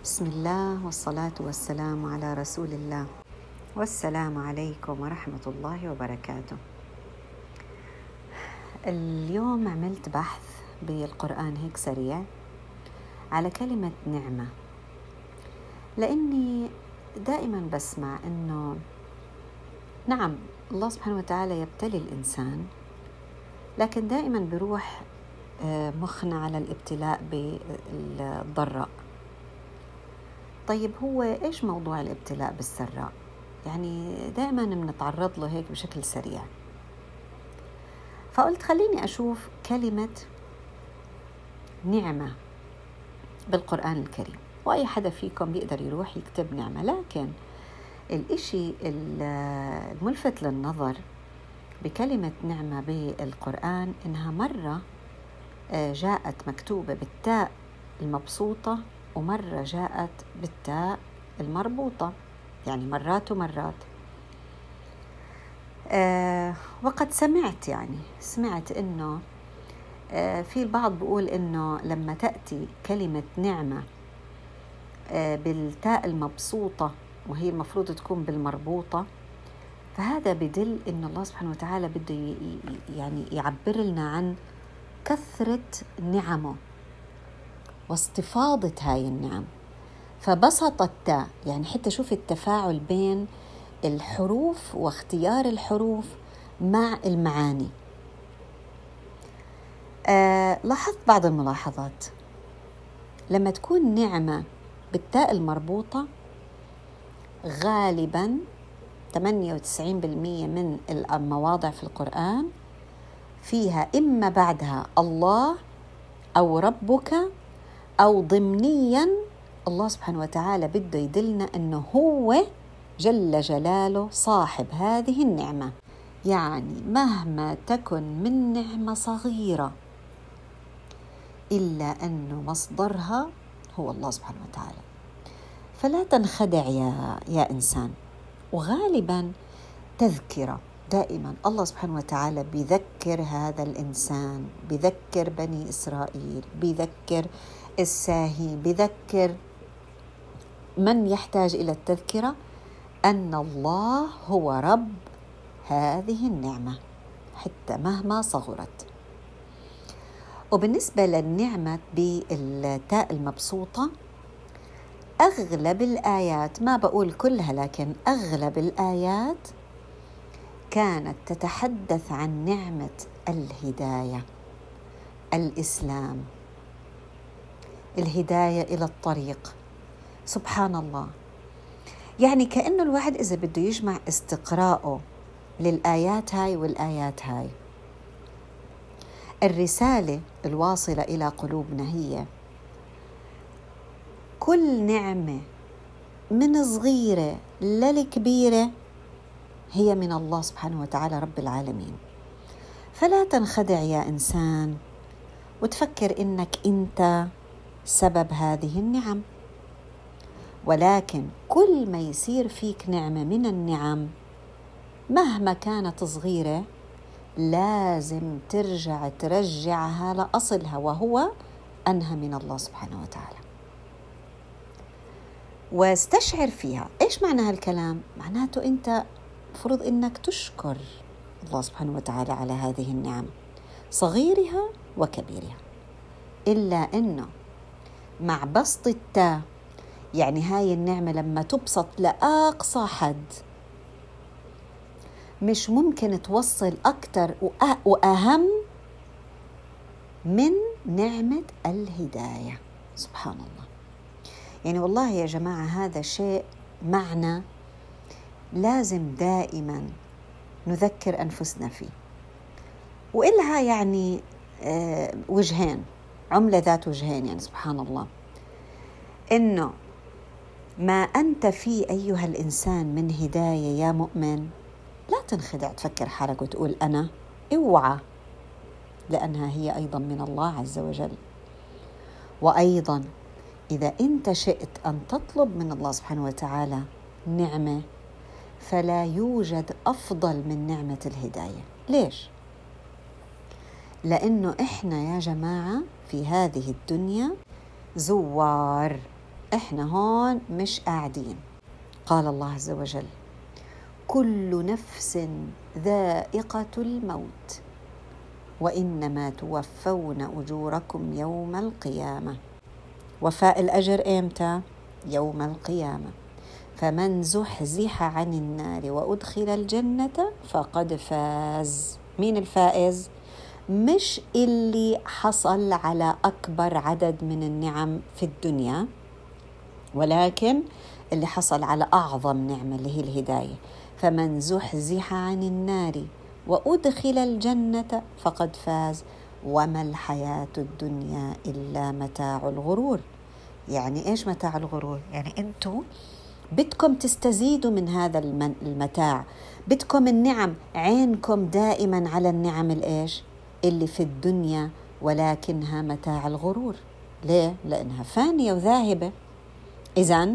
بسم الله والصلاة والسلام على رسول الله. والسلام عليكم ورحمة الله وبركاته. اليوم عملت بحث بالقرآن هيك سريع على كلمة نعمة. لأني دائما بسمع أنه نعم الله سبحانه وتعالى يبتلي الإنسان لكن دائما بروح آه، مخنا على الابتلاء بالضراء. طيب هو إيش موضوع الابتلاء بالسراء؟ يعني دائما بنتعرض له هيك بشكل سريع. فقلت خليني أشوف كلمة نعمة بالقرآن الكريم وأي حدا فيكم بيقدر يروح يكتب نعمة لكن الإشي الملفت للنظر بكلمة نعمة بالقرآن إنها مرة آه، جاءت مكتوبة بالتاء المبسوطة ومرة جاءت بالتاء المربوطة يعني مرات ومرات. آه وقد سمعت يعني سمعت إنه آه في البعض بيقول إنه لما تأتي كلمة نعمة آه بالتاء المبسوطة وهي المفروض تكون بالمربوطة فهذا بدل ان الله سبحانه وتعالى بده يعني يعبر لنا عن كثرة نعمه. واستفاضة هاي النعم. فبسط التاء يعني حتى شوف التفاعل بين الحروف واختيار الحروف مع المعاني. آه لاحظت بعض الملاحظات. لما تكون نعمة بالتاء المربوطة غالبا 98% من المواضع في القرآن فيها إما بعدها الله أو ربك أو ضمنيا الله سبحانه وتعالى بده يدلنا أنه هو جل جلاله صاحب هذه النعمة. يعني مهما تكن من نعمة صغيرة إلا أنه مصدرها هو الله سبحانه وتعالى. فلا تنخدع يا, يا إنسان. وغالبا تذكرة دائما الله سبحانه وتعالى بذكر هذا الإنسان بذكر بني إسرائيل بذكر الساهي. بذكر من يحتاج إلى التذكرة؟ أن الله هو رب هذه النعمة حتى مهما صغرت. وبالنسبة للنعمة بالتاء المبسوطة أغلب الآيات ما بقول كلها لكن أغلب الآيات كانت تتحدث عن نعمة الهداية الإسلام. الهداية إلى الطريق. سبحان الله. يعني كانه الواحد إذا بده يجمع استقراءه للآيات هاي والآيات هاي. الرسالة الواصلة إلى قلوبنا هي كل نعمة من صغيرة للكبيرة هي من الله سبحانه وتعالى رب العالمين. فلا تنخدع يا إنسان وتفكر إنك أنت سبب هذه النعم. ولكن كل ما يصير فيك نعمة من النعم مهما كانت صغيرة لازم ترجع ترجعها لأصلها وهو أنها من الله سبحانه وتعالى. واستشعر فيها. إيش معنى هالكلام؟ معناته أنت مفروض إنك تشكر الله سبحانه وتعالى على هذه النعم صغيرها وكبيرها. إلا إنه مع بسط التاء. يعني هاي النعمة لما تبسط لأقصى حد. مش ممكن توصل أكتر وأهم من نعمة الهداية. سبحان الله. يعني والله يا جماعة هذا شيء معنى لازم دائما نذكر أنفسنا فيه. وإلها يعني آه، وجهين. عملة ذات وجهين يعني سبحان الله. إنه ما أنت فيه أيها الإنسان من هداية يا مؤمن لا تنخدع تفكر حالك وتقول أنا إوعى لأنها هي أيضا من الله عز وجل. وأيضا إذا أنت شئت أن تطلب من الله سبحانه وتعالى نعمة فلا يوجد أفضل من نعمة الهداية. ليش؟ لأنه إحنا يا جماعة في هذه الدنيا زوار. إحنا هون مش قاعدين. قال الله عز وجل كل نفس ذائقة الموت وإنما توفون أجوركم يوم القيامة. وفاء الأجر إمتى؟ يوم القيامة. فمن زحزح عن النار وأدخل الجنة فقد فاز. مين الفائز؟ مش اللي حصل على أكبر عدد من النعم في الدنيا. ولكن اللي حصل على أعظم نعمة اللي هي الهداية فمن زحزح عن النار وأدخل الجنة فقد فاز وما الحياة الدنيا إلا متاع الغرور يعني إيش متاع الغرور؟ يعني أنتم بدكم تستزيدوا من هذا المتاع بدكم النعم عينكم دائما على النعم الإيش؟ اللي في الدنيا ولكنها متاع الغرور ليه؟ لأنها فانية وذاهبة إذا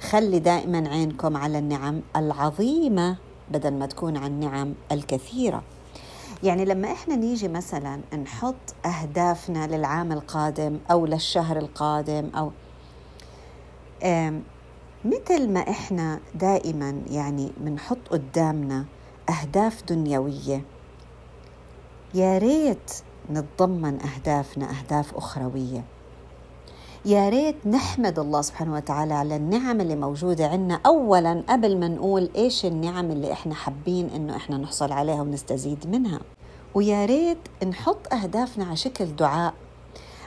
خلي دائما عينكم على النعم العظيمة بدل ما تكون عن النعم الكثيرة. يعني لما إحنا نيجي مثلا نحط أهدافنا للعام القادم أو للشهر القادم أو مثل ما إحنا دائما يعني بنحط قدامنا أهداف دنيوية يا ريت نتضمن أهدافنا أهداف أخروية. يا ريت نحمد الله سبحانه وتعالى على النعم اللي موجودة عندنا أولا قبل ما نقول إيش النعم اللي إحنا حابين إنه إحنا نحصل عليها ونستزيد منها. ويا ريت نحط أهدافنا على شكل دعاء.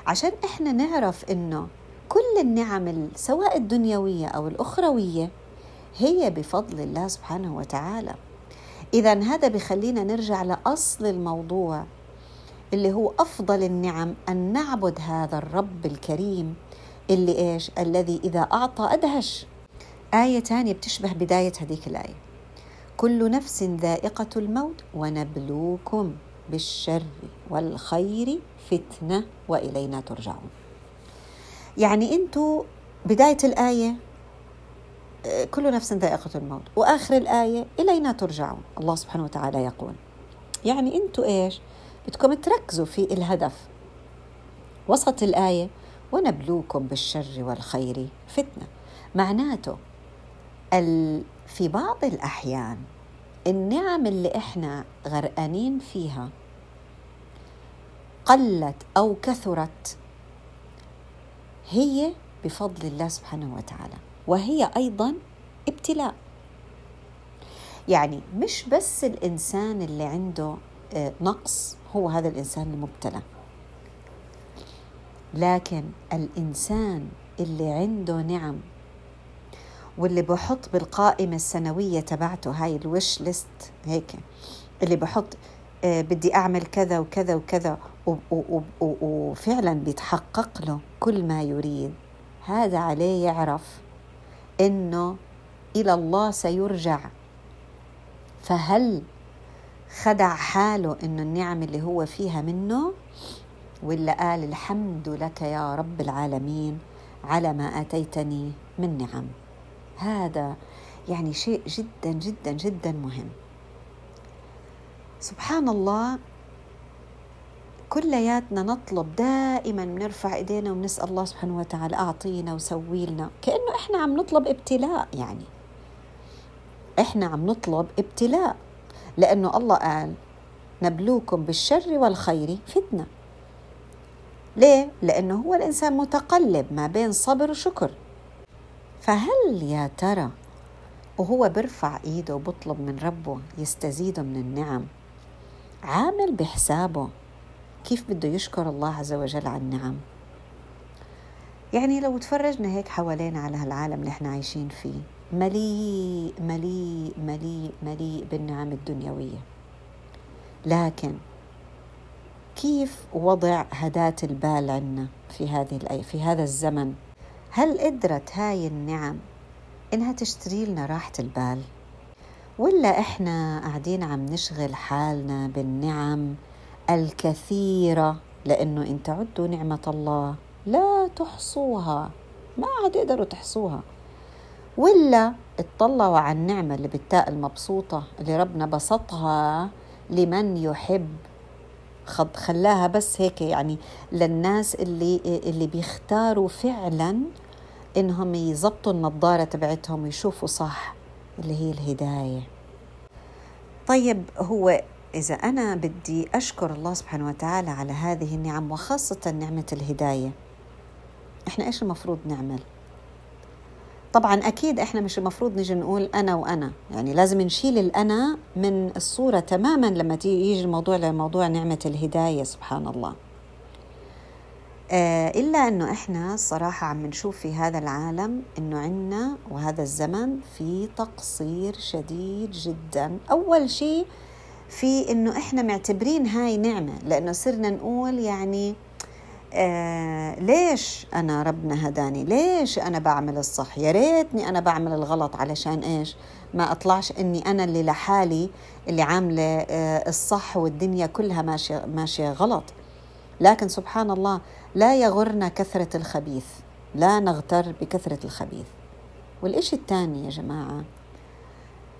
عشان إحنا نعرف إنه كل النعم سواء الدنيوية أو الأخروية هي بفضل الله سبحانه وتعالى. إذا هذا بخلينا نرجع لأصل الموضوع اللي هو أفضل النعم أن نعبد هذا الرب الكريم. اللي إيش؟ الذي إذا أعطى أدهش. آية ثانية بتشبه بداية هذيك الآية. كل نفس ذائقة الموت ونبلوكم بالشر والخير فتنة وإلينا ترجعون. يعني أنتوا بداية الآية كل نفس ذائقة الموت. وآخر الآية إلينا ترجعون. الله سبحانه وتعالى يقول. يعني أنتوا إيش؟ بدكم تركزوا في الهدف. وسط الآية ونبلوكم بالشر والخير فتنة. معناته في بعض الأحيان النعم اللي إحنا غرقانين فيها قلت أو كثرت هي بفضل الله سبحانه وتعالى وهي أيضا ابتلاء. يعني مش بس الإنسان اللي عنده آه، نقص هو هذا الإنسان المبتلى. لكن الإنسان اللي عنده نعم واللي بحط بالقائمة السنوية تبعته هاي الوش ليست هيك اللي بحط آه بدي أعمل كذا وكذا وكذا وفعلا بيتحقق له كل ما يريد هذا عليه يعرف إنه إلى الله سيرجع. فهل خدع حاله إنه النعم اللي هو فيها منه؟ ولا قال الحمد لك يا رب العالمين على ما آتيتني من نعم. هذا يعني شيء جدا جدا جدا مهم. سبحان الله كلياتنا نطلب دائما بنرفع إيدينا ونسأل الله سبحانه وتعالى أعطينا وسوي لنا كأنه إحنا عم نطلب ابتلاء يعني. إحنا عم نطلب ابتلاء. لأنه الله قال نبلوكم بالشر والخير فتنة. ليه؟ لأنه هو الإنسان متقلب ما بين صبر وشكر. فهل يا ترى وهو برفع إيده وبطلب من ربه يستزيده من النعم عامل بحسابه كيف بده يشكر الله عز وجل على النعم؟ يعني لو تفرجنا هيك حوالينا على هالعالم اللي إحنا عايشين فيه مليء مليء مليء مليء بالنعم الدنيوية. لكن كيف وضع هداة البال عنا في هذه في هذا الزمن؟ هل قدرت هاي النعم إنها تشتري لنا راحة البال؟ ولا إحنا قاعدين عم نشغل حالنا بالنعم الكثيرة لأنه إن تعدوا نعمة الله لا تحصوها ما عاد يقدروا تحصوها. ولا اطلعوا على النعمة اللي بالتاء المبسوطة اللي ربنا بسطها لمن يحب خد خلاها بس هيك يعني للناس اللي اللي بيختاروا فعلا إنهم يزبطوا النظارة تبعتهم ويشوفوا صح اللي هي الهداية طيب هو إذا أنا بدي أشكر الله سبحانه وتعالى على هذه النعم وخاصة نعمة الهداية إحنا إيش المفروض نعمل؟ طبعا أكيد إحنا مش المفروض نجي نقول أنا وأنا. يعني لازم نشيل الأنا من الصورة تماما لما يجي الموضوع لموضوع نعمة الهداية سبحان الله. آه، إلا أنه إحنا صراحة عم نشوف في هذا العالم أنه عنا وهذا الزمن في تقصير شديد جدا. أول شيء في أنه إحنا معتبرين هاي نعمة لأنه صرنا نقول يعني آه ليش أنا ربنا هداني؟ ليش أنا بعمل الصح؟ يا ريتني أنا بعمل الغلط علشان إيش؟ ما أطلعش أني أنا اللي لحالي اللي عاملة آه الصح والدنيا كلها ماشية, ماشية غلط. لكن سبحان الله لا يغرنا كثرة الخبيث لا نغتر بكثرة الخبيث. والإشي الثاني يا جماعة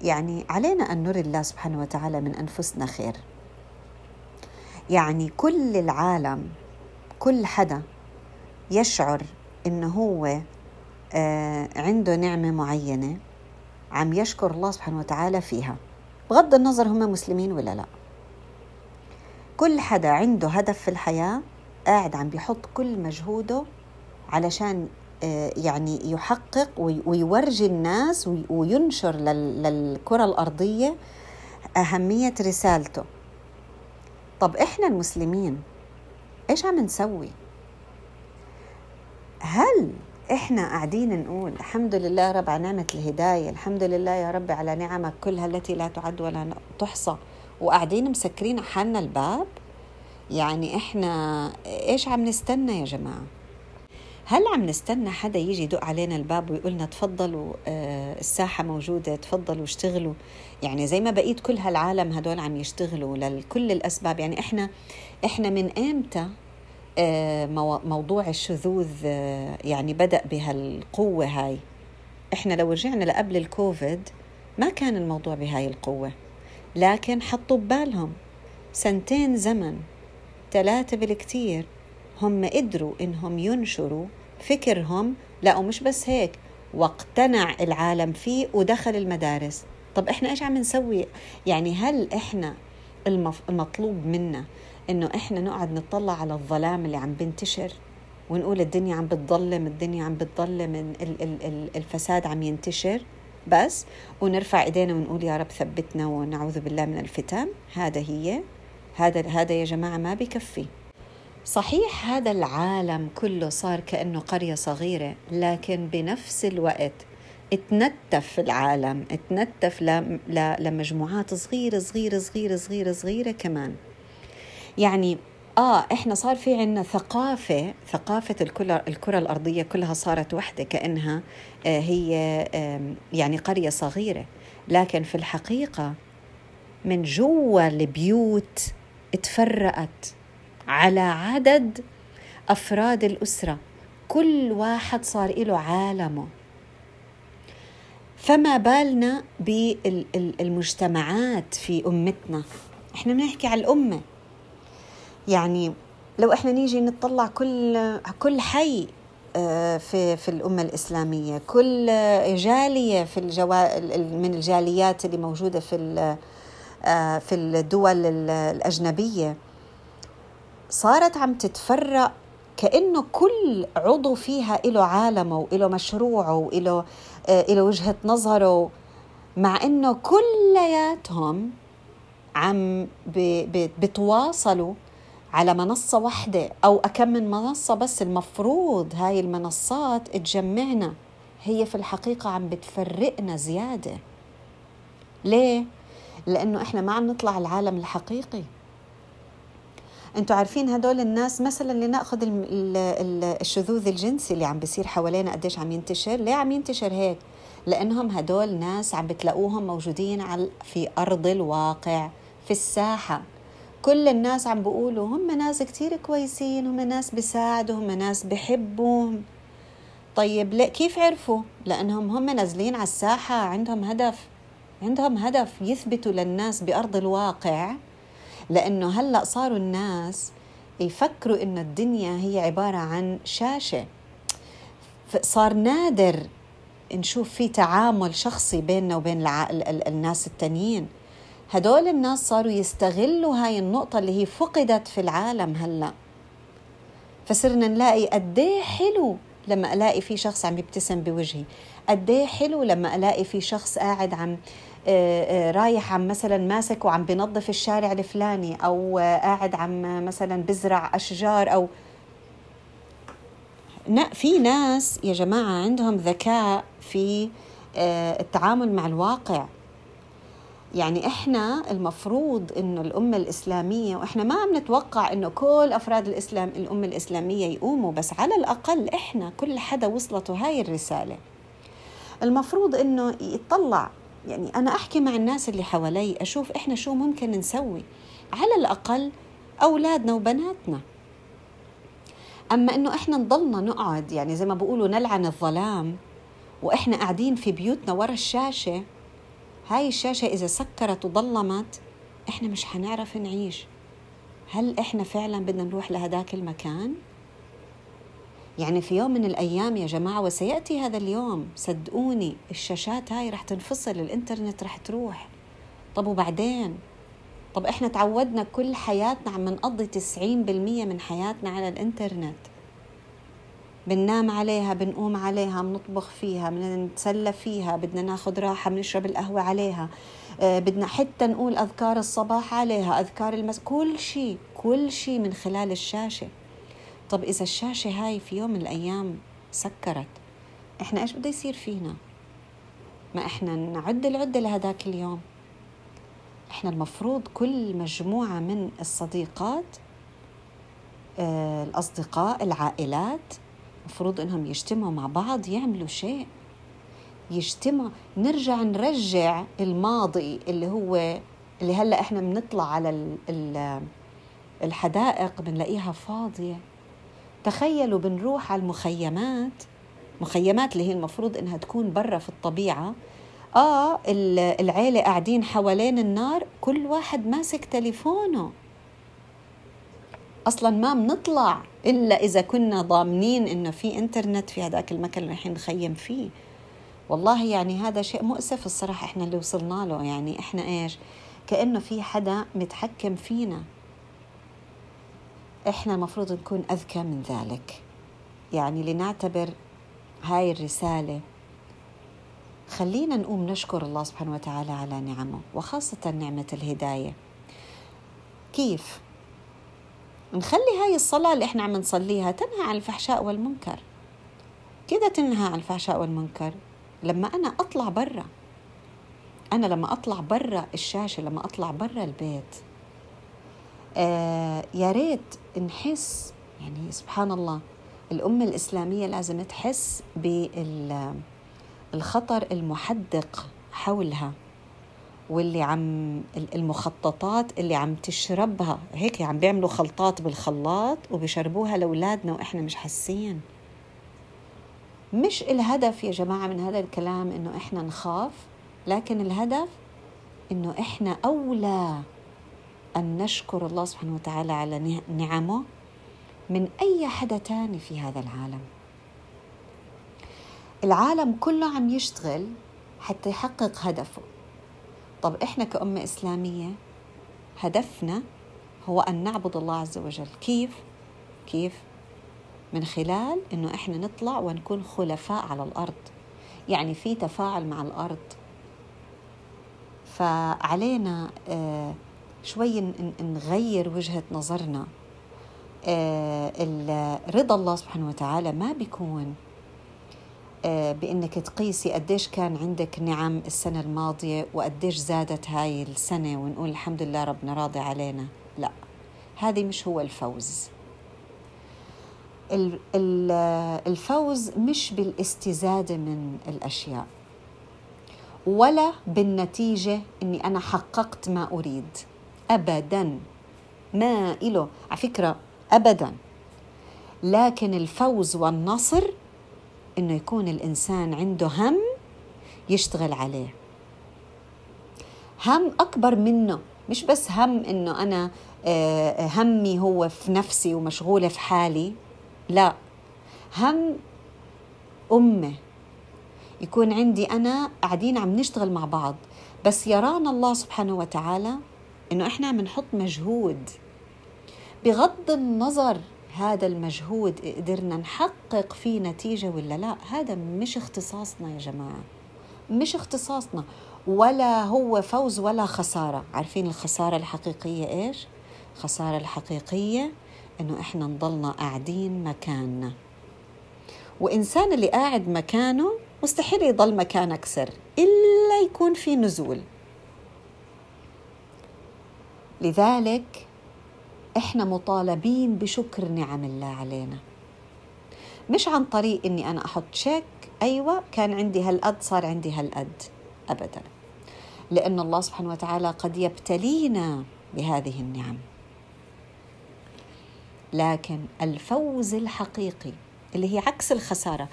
يعني علينا أن نري الله سبحانه وتعالى من أنفسنا خير. يعني كل العالم كل حدا يشعر انه هو آه، عنده نعمة معينة عم يشكر الله سبحانه وتعالى فيها بغض النظر هم مسلمين ولا لا. كل حدا عنده هدف في الحياة قاعد عم بيحط كل مجهوده علشان آه، يعني يحقق ويورجي الناس وينشر للكرة الأرضية أهمية رسالته. طب إحنا المسلمين إيش عم نسوي؟ هل إحنا قاعدين نقول الحمد لله رب على نعمه الهداية الحمد لله يا رب على نعمك كلها التي لا تعد ولا تحصى وقاعدين مسكرين حالنا الباب؟ يعني إحنا إيش عم نستنى يا جماعة؟ هل عم نستنى حدا يجي يدق علينا الباب ويقول لنا تفضلوا آه، الساحة موجودة تفضلوا اشتغلوا؟ يعني زي ما بقيت كل هالعالم هدول عم يشتغلوا لكل الأسباب. يعني إحنا إحنا من إمتى آه، موضوع الشذوذ آه، يعني بدأ بهالقوة هاي؟ إحنا لو رجعنا لقبل الكوفيد ما كان الموضوع بهاي القوة لكن حطوا ببالهم سنتين زمن ثلاثة بالكتير. هم قدروا إنهم ينشروا فكرهم. لا ومش بس هيك واقتنع العالم فيه ودخل المدارس. طب إحنا إيش عم نسوي؟ يعني هل إحنا المطلوب منا إنه إحنا نقعد نطلع على الظلام اللي عم بنتشر ونقول الدنيا عم بتظلم الدنيا عم بتظلم الفساد عم ينتشر. بس ونرفع إيدينا ونقول يا رب ثبتنا ونعوذ بالله من الفتن. هذا هي. هذا هذا يا جماعة ما بكفي. صحيح هذا العالم كله صار كأنه قرية صغيرة لكن بنفس الوقت اتنتف العالم اتنتف لمجموعات صغيرة صغيرة صغيرة صغيرة صغيرة كمان. يعني آه إحنا صار في عنا ثقافة ثقافة الكرة, الكرة الأرضية كلها صارت وحدة كأنها آه هي يعني قرية صغيرة. لكن في الحقيقة من جوا البيوت اتفرقت على عدد أفراد الأسرة. كل واحد صار له عالمه. فما بالنا بالمجتمعات في أمتنا. إحنا بنحكي على الأمة. يعني لو إحنا نيجي نطلع كل كل حي آه، في في الأمة الإسلامية كل جالية في الجوا من الجاليات اللي موجودة في آه، في الدول الأجنبية. صارت عم تتفرق كأنه كل عضو فيها له عالمه وله مشروعه وله آه، له وجهة نظره مع إنه كلياتهم عم بتواصلوا على منصة واحدة أو أكم من منصة بس. المفروض هاي المنصات تجمعنا. هي في الحقيقة عم بتفرقنا زيادة. ليه؟ لأنه إحنا ما عم نطلع العالم الحقيقي. أنتوا عارفين هدول الناس مثلا لنأخذ الشذوذ الجنسي اللي عم بيصير حوالينا قديش عم ينتشر. ليه عم ينتشر هيك؟ لأنهم هدول ناس عم بتلاقوهم موجودين على في أرض الواقع في الساحة. كل الناس عم بيقولوا هم ناس كتير كويسين هم ناس بيساعدوا هم ناس بحبوا طيب لأ كيف عرفوا؟ لأنهم هم نازلين على الساحة عندهم هدف عندهم هدف يثبتوا للناس بأرض الواقع لأنه هلأ صاروا الناس يفكروا إنه الدنيا هي عبارة عن شاشة. صار نادر نشوف في تعامل شخصي بيننا وبين الع... الناس التانيين. هدول الناس صاروا يستغلوا هاي النقطة اللي هي فقدت في العالم هلأ. فصرنا نلاقي قديه حلو لما ألاقي في شخص عم يبتسم بوجهي. قد إيه حلو لما ألاقي في شخص قاعد عم آه، آه، رايح عم مثلا ماسك وعم بنظف الشارع الفلاني أو آه، قاعد عم مثلا بزرع أشجار أو في ناس يا جماعة عندهم ذكاء في التعامل مع الواقع. يعني إحنا المفروض إنه الأمة الإسلامية وإحنا ما عم نتوقع إنه كل أفراد الإسلام الأمة الإسلامية يقوموا بس على الأقل إحنا كل حدا وصلته هاي الرسالة. المفروض إنه يطلع يعني أنا أحكي مع الناس اللي حوالي أشوف إحنا شو ممكن نسوي. على الأقل أولادنا وبناتنا. أما إنه إحنا نضلنا نقعد يعني زي ما بيقولوا نلعن الظلام وإحنا قاعدين في بيوتنا ورا الشاشة هاي الشاشة إذا سكرت وظلمت إحنا مش حنعرف نعيش. هل إحنا فعلا بدنا نروح لهداك المكان؟ يعني في يوم من الأيام يا جماعة وسيأتي هذا اليوم صدقوني الشاشات هاي رح تنفصل الإنترنت رح تروح. طب وبعدين؟ طب إحنا تعودنا كل حياتنا عم نقضي 90% من حياتنا على الإنترنت. بننام عليها بنقوم عليها بنطبخ فيها بنتسلى فيها بدنا ناخذ راحة بنشرب القهوة عليها. آه، بدنا حتى نقول أذكار الصباح عليها أذكار المس كل شيء كل شيء من خلال الشاشة. طب إذا الشاشة هاي في يوم من الأيام سكرت إحنا إيش بده يصير فينا؟ ما إحنا نعد العدة لهداك اليوم. إحنا المفروض كل مجموعة من الصديقات آه، الأصدقاء العائلات المفروض إنهم يجتمعوا مع بعض يعملوا شيء. يجتمع نرجع نرجع الماضي اللي هو اللي هلأ إحنا بنطلع على الحدائق بنلاقيها فاضية. تخيلوا بنروح على المخيمات مخيمات اللي هي المفروض إنها تكون برا في الطبيعة. آه العيلة قاعدين حوالين النار كل واحد ماسك تليفونه. أصلا ما بنطلع إلا إذا كنا ضامنين إنه في إنترنت في هذاك المكان اللي رايحين نخيم فيه. والله يعني هذا شيء مؤسف الصراحة إحنا اللي وصلنا له. يعني إحنا إيش؟ كأنه في حدا متحكم فينا. إحنا المفروض نكون أذكى من ذلك. يعني لنعتبر هاي الرسالة. خلينا نقوم نشكر الله سبحانه وتعالى على نعمه وخاصة نعمة الهداية. كيف؟ نخلي هاي الصلاة اللي إحنا عم نصليها تنهى عن الفحشاء والمنكر. كذا تنهى عن الفحشاء والمنكر. لما أنا أطلع برا أنا لما أطلع برا الشاشة لما أطلع برا البيت آه يا ريت نحس يعني سبحان الله الأمة الإسلامية لازم تحس بالخطر المحدق حولها. واللي عم المخططات اللي عم تشربها. هيك عم بيعملوا خلطات بالخلاط وبيشربوها لأولادنا وإحنا مش حاسين. مش الهدف يا جماعة من هذا الكلام إنه إحنا نخاف لكن الهدف إنه إحنا أولى أن نشكر الله سبحانه وتعالى على نعمه من أي حدا تاني في هذا العالم. العالم كله عم يشتغل حتى يحقق هدفه. طب إحنا كأمة إسلامية هدفنا هو أن نعبد الله عز وجل كيف؟ كيف؟ من خلال أنه إحنا نطلع ونكون خلفاء على الأرض يعني في تفاعل مع الأرض فعلينا آه، شوي نغير وجهة نظرنا آه، رضا الله سبحانه وتعالى ما بيكون بإنك تقيسي قديش كان عندك نعم السنة الماضية وقديش زادت هاي السنة ونقول الحمد لله ربنا راضي علينا. لا هذه مش هو الفوز. الفوز مش بالاستزادة من الأشياء ولا بالنتيجة إني أنا حققت ما أريد. ابدا. ما إله. على فكرة ابدا. لكن الفوز والنصر إنه يكون الإنسان عنده هم يشتغل عليه. هم أكبر منه مش بس هم إنه أنا آه، همي هو في نفسي ومشغولة في حالي لا. هم أمة. يكون عندي أنا قاعدين عم نشتغل مع بعض. بس يرانا الله سبحانه وتعالى إنه إحنا عم نحط مجهود بغض النظر هذا المجهود قدرنا نحقق فيه نتيجة ولا لا؟ هذا مش اختصاصنا يا جماعة. مش اختصاصنا. ولا هو فوز ولا خسارة. عارفين الخسارة الحقيقية إيش؟ الخسارة الحقيقية إنه إحنا نضلنا قاعدين مكاننا. وإنسان اللي قاعد مكانه مستحيل يضل مكانك سر إلا يكون في نزول. لذلك إحنا مطالبين بشكر نعم الله علينا. مش عن طريق إني أنا أحط شيك أيوه كان عندي هالقد صار عندي هالقد. ابدا. لأن الله سبحانه وتعالى قد يبتلينا بهذه النعم. لكن الفوز الحقيقي اللي هي عكس الخسارة.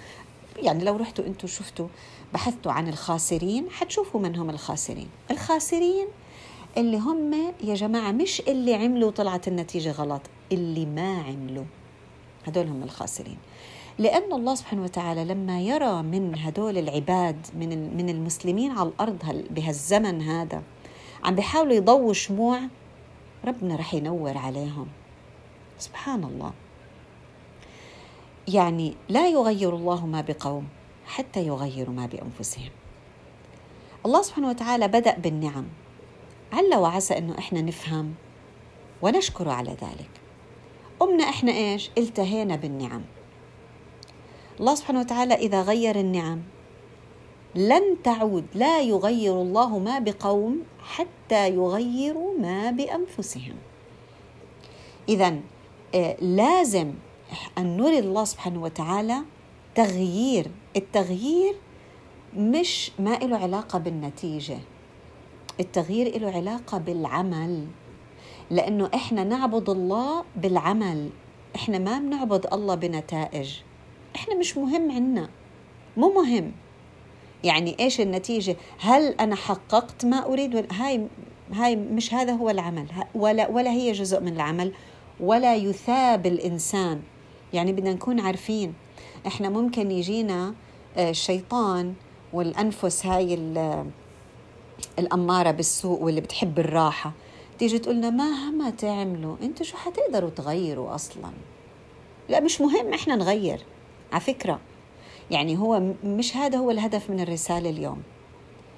يعني لو رحتوا أنتم شفتوا بحثتوا عن الخاسرين حتشوفوا من هم الخاسرين. الخاسرين اللي هم يا جماعة مش اللي عملوا طلعت النتيجة غلط اللي ما عملوا. هدول هم الخاسرين. لأن الله سبحانه وتعالى لما يرى من هدول العباد من من المسلمين على الأرض بهالزمن هذا عم بيحاولوا يضووا شموع ربنا رح ينور عليهم. سبحان الله. يعني لا يغير الله ما بقوم حتى يغيروا ما بأنفسهم. الله سبحانه وتعالى بدأ بالنعم. عل وعسى إنه إحنا نفهم ونشكر على ذلك. قمنا إحنا إيش؟ التهينا بالنعم. الله سبحانه وتعالى إذا غير النعم لن تعود لا يغير الله ما بقوم حتى يغيروا ما بأنفسهم. اذا آه، لازم أن نري الله سبحانه وتعالى تغيير. التغيير مش ما له علاقة بالنتيجة. التغيير له علاقة بالعمل. لأنه إحنا نعبد الله بالعمل. إحنا ما بنعبد الله بنتائج. إحنا مش مهم عنا. مو مهم. يعني إيش النتيجة؟ هل أنا حققت ما أريد؟ هاي هاي مش هذا هو العمل. ولا ولا هي جزء من العمل. ولا يثاب الإنسان. يعني بدنا نكون عارفين. إحنا ممكن يجينا آه، الشيطان والأنفس هاي الأمارة بالسوق واللي بتحب الراحة. تيجي تقولنا مهما تعملوا؟ أنتوا شو حتقدروا تغيروا أصلا؟ لا مش مهم إحنا نغير. على فكرة يعني هو مش هذا هو الهدف من الرسالة اليوم.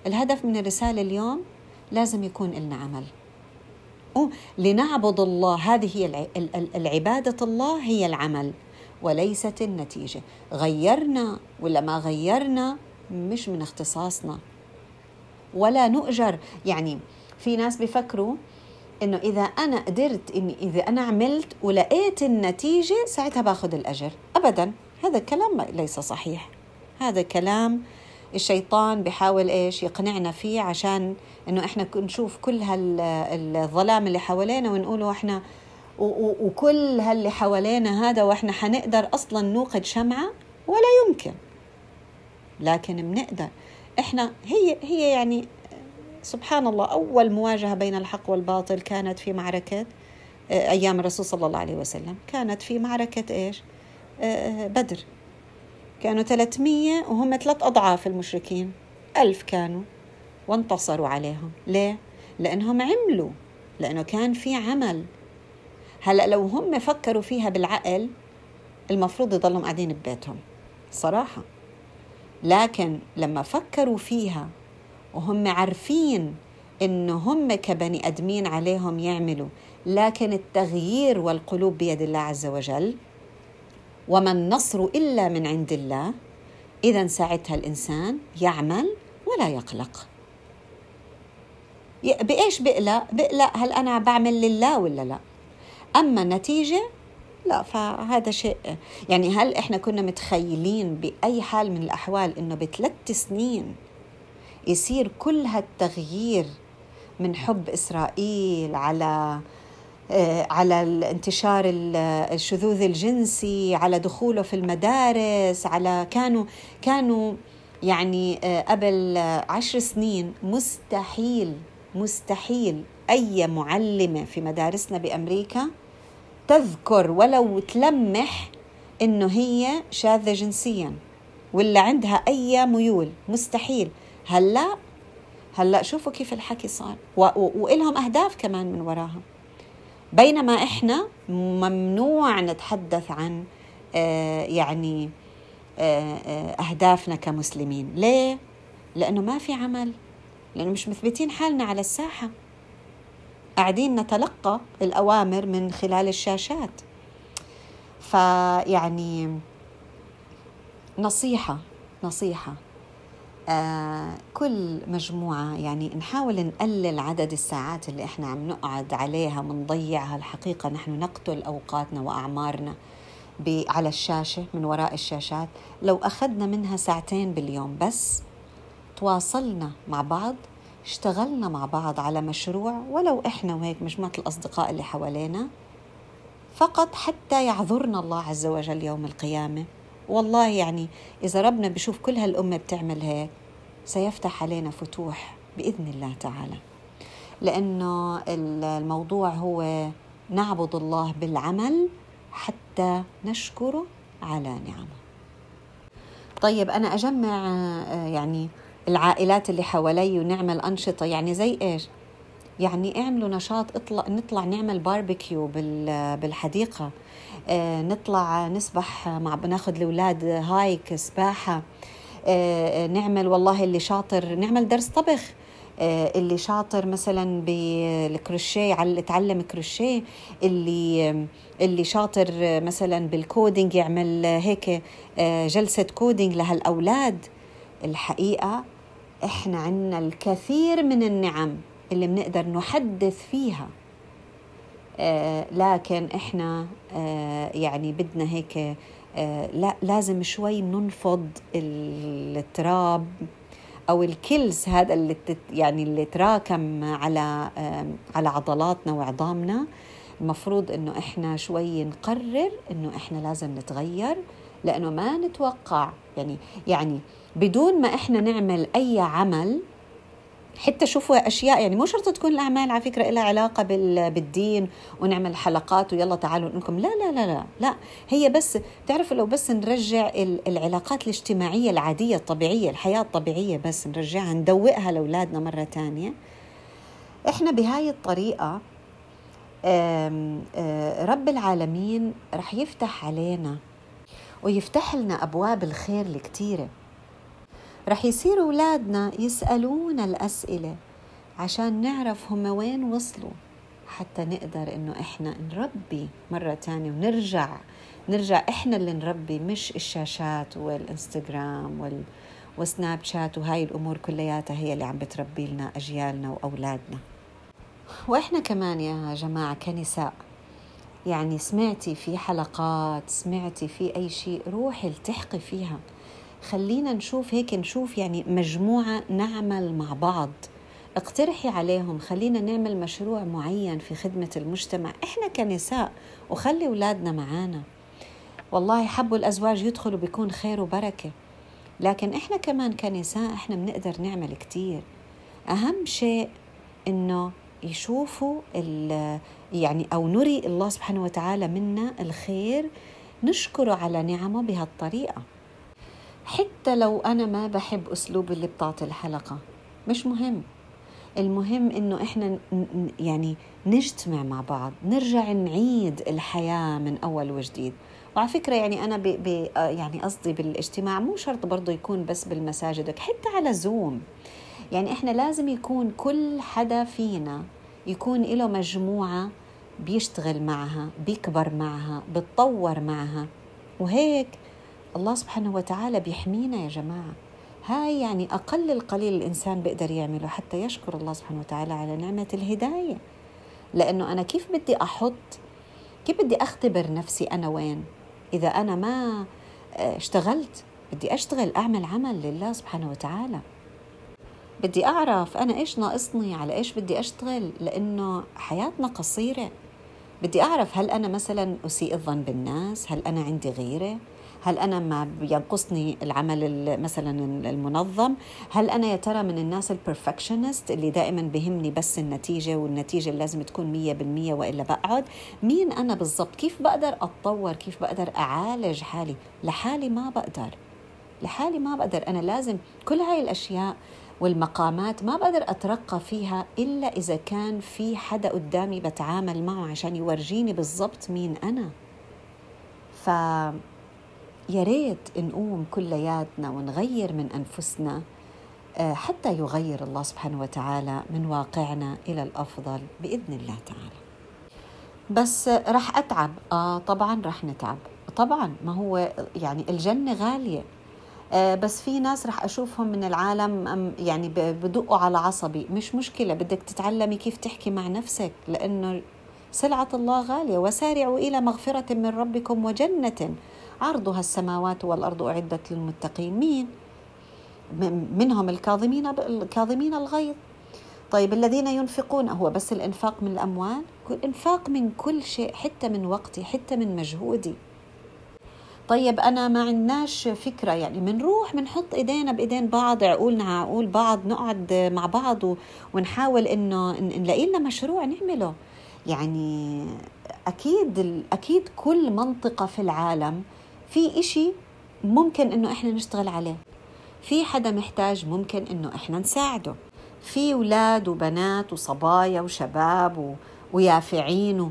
الهدف من الرسالة اليوم لازم يكون لنا عمل. لنعبد الله. هذه هي العبادة الله هي العمل وليست النتيجة. غيرنا ولا ما غيرنا مش من اختصاصنا. ولا نؤجر. يعني في ناس بيفكروا إنه إذا أنا قدرت اني إذا أنا عملت ولقيت النتيجة ساعتها باخذ الأجر. ابدا. هذا الكلام ليس صحيح. هذا كلام الشيطان بيحاول إيش؟ يقنعنا فيه عشان إنه إحنا نشوف كل هالظلام اللي حوالينا ونقوله إحنا وكل هاللي حوالينا هذا وإحنا حنقدر أصلا نوقد شمعة؟ ولا يمكن. لكن بنقدر. إحنا هي هي يعني سبحان الله أول مواجهة بين الحق والباطل كانت في معركة آه، أيام الرسول صلى الله عليه وسلم. كانت في معركة إيش؟ آه، بدر. كانوا 300 وهم ثلاث أضعاف المشركين. ألف كانوا وانتصروا عليهم. ليه؟ لأنهم عملوا لأنه كان في عمل. هلأ لو هم فكروا فيها بالعقل المفروض يضلوا قاعدين ببيتهم. صراحة. لكن لما فكروا فيها وهم عارفين انه هم كبني أدمين عليهم يعملوا لكن التغيير والقلوب بيد الله عز وجل وما النصر إلا من عند الله إذا ساعتها الإنسان يعمل ولا يقلق. بإيش بقلق بقلق هل أنا بعمل لله ولا لا؟ أما النتيجة لا فهذا شيء. يعني هل إحنا كنا متخيلين بأي حال من الأحوال إنه بثلاث سنين يصير كل هالتغيير من حب إسرائيل على آه، على انتشار الشذوذ الجنسي على دخوله في المدارس على كانوا كانوا يعني آه، قبل عشر سنين مستحيل مستحيل أي معلمة في مدارسنا بأمريكا تذكر ولو تلمح إنه هي شاذة جنسيا ولا عندها أي ميول. مستحيل. هلأ هلأ شوفوا كيف الحكي صار. وإلهم أهداف كمان من وراها بينما إحنا ممنوع نتحدث عن آه يعني آه أهدافنا كمسلمين. ليه؟ لأنه ما في عمل. لأنه مش مثبتين حالنا على الساحة. قاعدين نتلقى الأوامر من خلال الشاشات. فيعني نصيحة نصيحة. آه كل مجموعة يعني نحاول نقلل عدد الساعات اللي إحنا عم نقعد عليها منضيعها. الحقيقة نحن نقتل أوقاتنا وأعمارنا على الشاشة من وراء الشاشات. لو أخذنا منها ساعتين باليوم بس تواصلنا مع بعض اشتغلنا مع بعض على مشروع ولو إحنا وهيك مجموعة الأصدقاء اللي حوالينا فقط حتى يعذرنا الله عز وجل يوم القيامة. والله يعني إذا ربنا بشوف كل هالأمة بتعمل هيك سيفتح علينا فتوح بإذن الله تعالى. لأنه الموضوع هو نعبد الله بالعمل حتى نشكره على نعمه. طيب أنا أجمع آه، يعني العائلات اللي حوالي ونعمل أنشطة يعني زي إيش؟ يعني اعملوا نشاط اطلع نطلع نعمل باربيكيو بالحديقة. آه، نطلع نسبح مع بناخذ الاولاد hike سباحة. آه، نعمل والله اللي شاطر نعمل درس طبخ. آه، اللي شاطر مثلا بالكروشيه على تعلم كروشيه. اللي اللي شاطر مثلا بال coding يعمل هيك جلسة coding لهالأولاد. الحقيقة إحنا عندنا الكثير من النعم اللي بنقدر نحدث فيها. آه، لكن إحنا آه، يعني بدنا هيك آه، لا لازم شوي ننفض التراب أو الكلس هذا اللي يعني اللي تراكم على على عضلاتنا وعظامنا. المفروض إنه إحنا شوي نقرر إنه إحنا لازم نتغير لأنه ما نتوقع. يعني يعني بدون ما إحنا نعمل أي عمل حتى شوفوا أشياء يعني مو شرط تكون الأعمال على فكرة لها علاقة بالدين ونعمل حلقات ويلا تعالوا لكم لا لا لا لا لا. هي بس تعرفوا لو بس نرجع العلاقات الاجتماعية العادية الطبيعية الحياة الطبيعية بس نرجعها ندوقها لأولادنا مرة ثانية إحنا بهاي الطريقة رب العالمين رح يفتح علينا ويفتح لنا أبواب الخير الكثيره رح يصير أولادنا يسألونا الأسئلة عشان نعرف هم وين وصلوا حتى نقدر إنه إحنا نربي مرة تانية ونرجع نرجع إحنا اللي نربي مش الشاشات والإنستغرام وال وسناب شات وهاي الأمور كلياتها هي اللي عم بتربي لنا أجيالنا وأولادنا. وإحنا كمان يا جماعة كنساء يعني سمعتي في حلقات سمعتي في أي شيء روحي التحقي فيها. خلينا نشوف هيك نشوف يعني مجموعة نعمل مع بعض. اقترحي عليهم خلينا نعمل مشروع معين في خدمة المجتمع إحنا كنساء وخلي أولادنا معانا. والله حبوا الأزواج يدخلوا بيكون خير وبركة لكن إحنا كمان كنساء إحنا بنقدر نعمل كتير. أهم شيء إنه يشوفوا يعني أو نري الله سبحانه وتعالى منا الخير نشكره على نعمه بهالطريقة. حتى لو أنا ما بحب أسلوب اللي بتعطي الحلقة. مش مهم. المهم إنه إحنا يعني نجتمع مع بعض نرجع نعيد الحياة من أول وجديد. وعلى فكرة يعني أنا بي بي يعني قصدي بالاجتماع مو شرط برضه يكون بس بالمساجد حتى على زوم يعني إحنا لازم يكون كل حدا فينا يكون له مجموعة بيشتغل معها بيكبر معها بتطور معها. وهيك الله سبحانه وتعالى بيحمينا يا جماعة. هاي يعني أقل القليل الإنسان بيقدر يعمله حتى يشكر الله سبحانه وتعالى على نعمة الهداية. لأنه أنا كيف بدي أحط كيف بدي أختبر نفسي أنا وين؟ إذا أنا ما آه، اشتغلت بدي أشتغل أعمل عمل لله سبحانه وتعالى. بدي أعرف أنا إيش ناقصني على إيش بدي أشتغل؟ لأنه حياتنا قصيرة. بدي أعرف هل أنا مثلا أسيء الظن بالناس؟ هل أنا عندي غيرة؟ هل أنا ما ينقصني العمل مثلا المنظم؟ هل أنا يا ترى من الناس البرفكشنست اللي دائما بهمني بس النتيجة والنتيجة اللي لازم تكون مية بالمية وإلا بقعد؟ مين أنا بالضبط؟ كيف بقدر أتطور؟ كيف بقدر أعالج حالي؟ لحالي ما بقدر. لحالي ما بقدر. أنا لازم كل هاي الأشياء والمقامات ما بقدر أترقى فيها إلا إذا كان في حدا قدامي بتعامل معه عشان يورجيني بالضبط مين أنا. ف يا ريت نقوم كلياتنا ونغير من أنفسنا آه، حتى يغير الله سبحانه وتعالى من واقعنا إلى الأفضل بإذن الله تعالى. بس رح أتعب. آه طبعا رح نتعب. طبعا ما هو يعني الجنة غالية. آه بس في ناس رح أشوفهم من العالم يعني بدقوا على عصبي. مش مشكلة بدك تتعلمي كيف تحكي مع نفسك لأنه سلعة الله غالية. وسارعوا إلى مغفرة من ربكم وجنة. عرضها السماوات والأرض أعدت للمتقين. مين؟ منهم الكاظمين الكاظمين الغيظ. طيب الذين ينفقون هو بس الإنفاق من الأموال؟ الانفاق من كل شيء حتى من وقتي حتى من مجهودي. طيب أنا ما عندناش فكرة يعني بنروح بنحط إيدينا بإيدين بعض عقولنا عقول بعض نقعد مع بعض ونحاول إنه نلاقي لنا مشروع نعمله. يعني أكيد أكيد كل منطقة في العالم في إشي ممكن إنه إحنا نشتغل عليه. في حدا محتاج ممكن إنه إحنا نساعده. في أولاد وبنات وصبايا وشباب و... ويافعين و...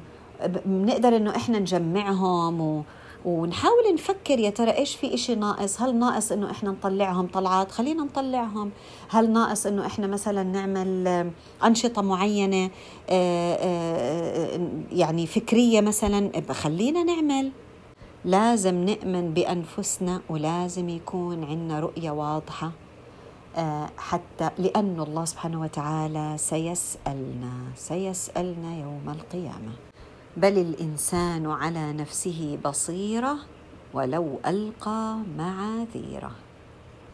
بنقدر إنه إحنا نجمعهم و... ونحاول نفكر يا ترى إيش في إشي ناقص؟ هل ناقص إنه إحنا نطلعهم طلعات؟ خلينا نطلعهم. هل ناقص إنه إحنا مثلا نعمل أنشطة معينة؟ آه، آه، آه، يعني فكرية مثلا؟ خلينا نعمل. لازم نؤمن بأنفسنا ولازم يكون عندنا رؤية واضحة آه، حتى لأن الله سبحانه وتعالى سيسألنا سيسألنا يوم القيامة. بل الإنسان على نفسه بصيرة ولو ألقى معاذيره.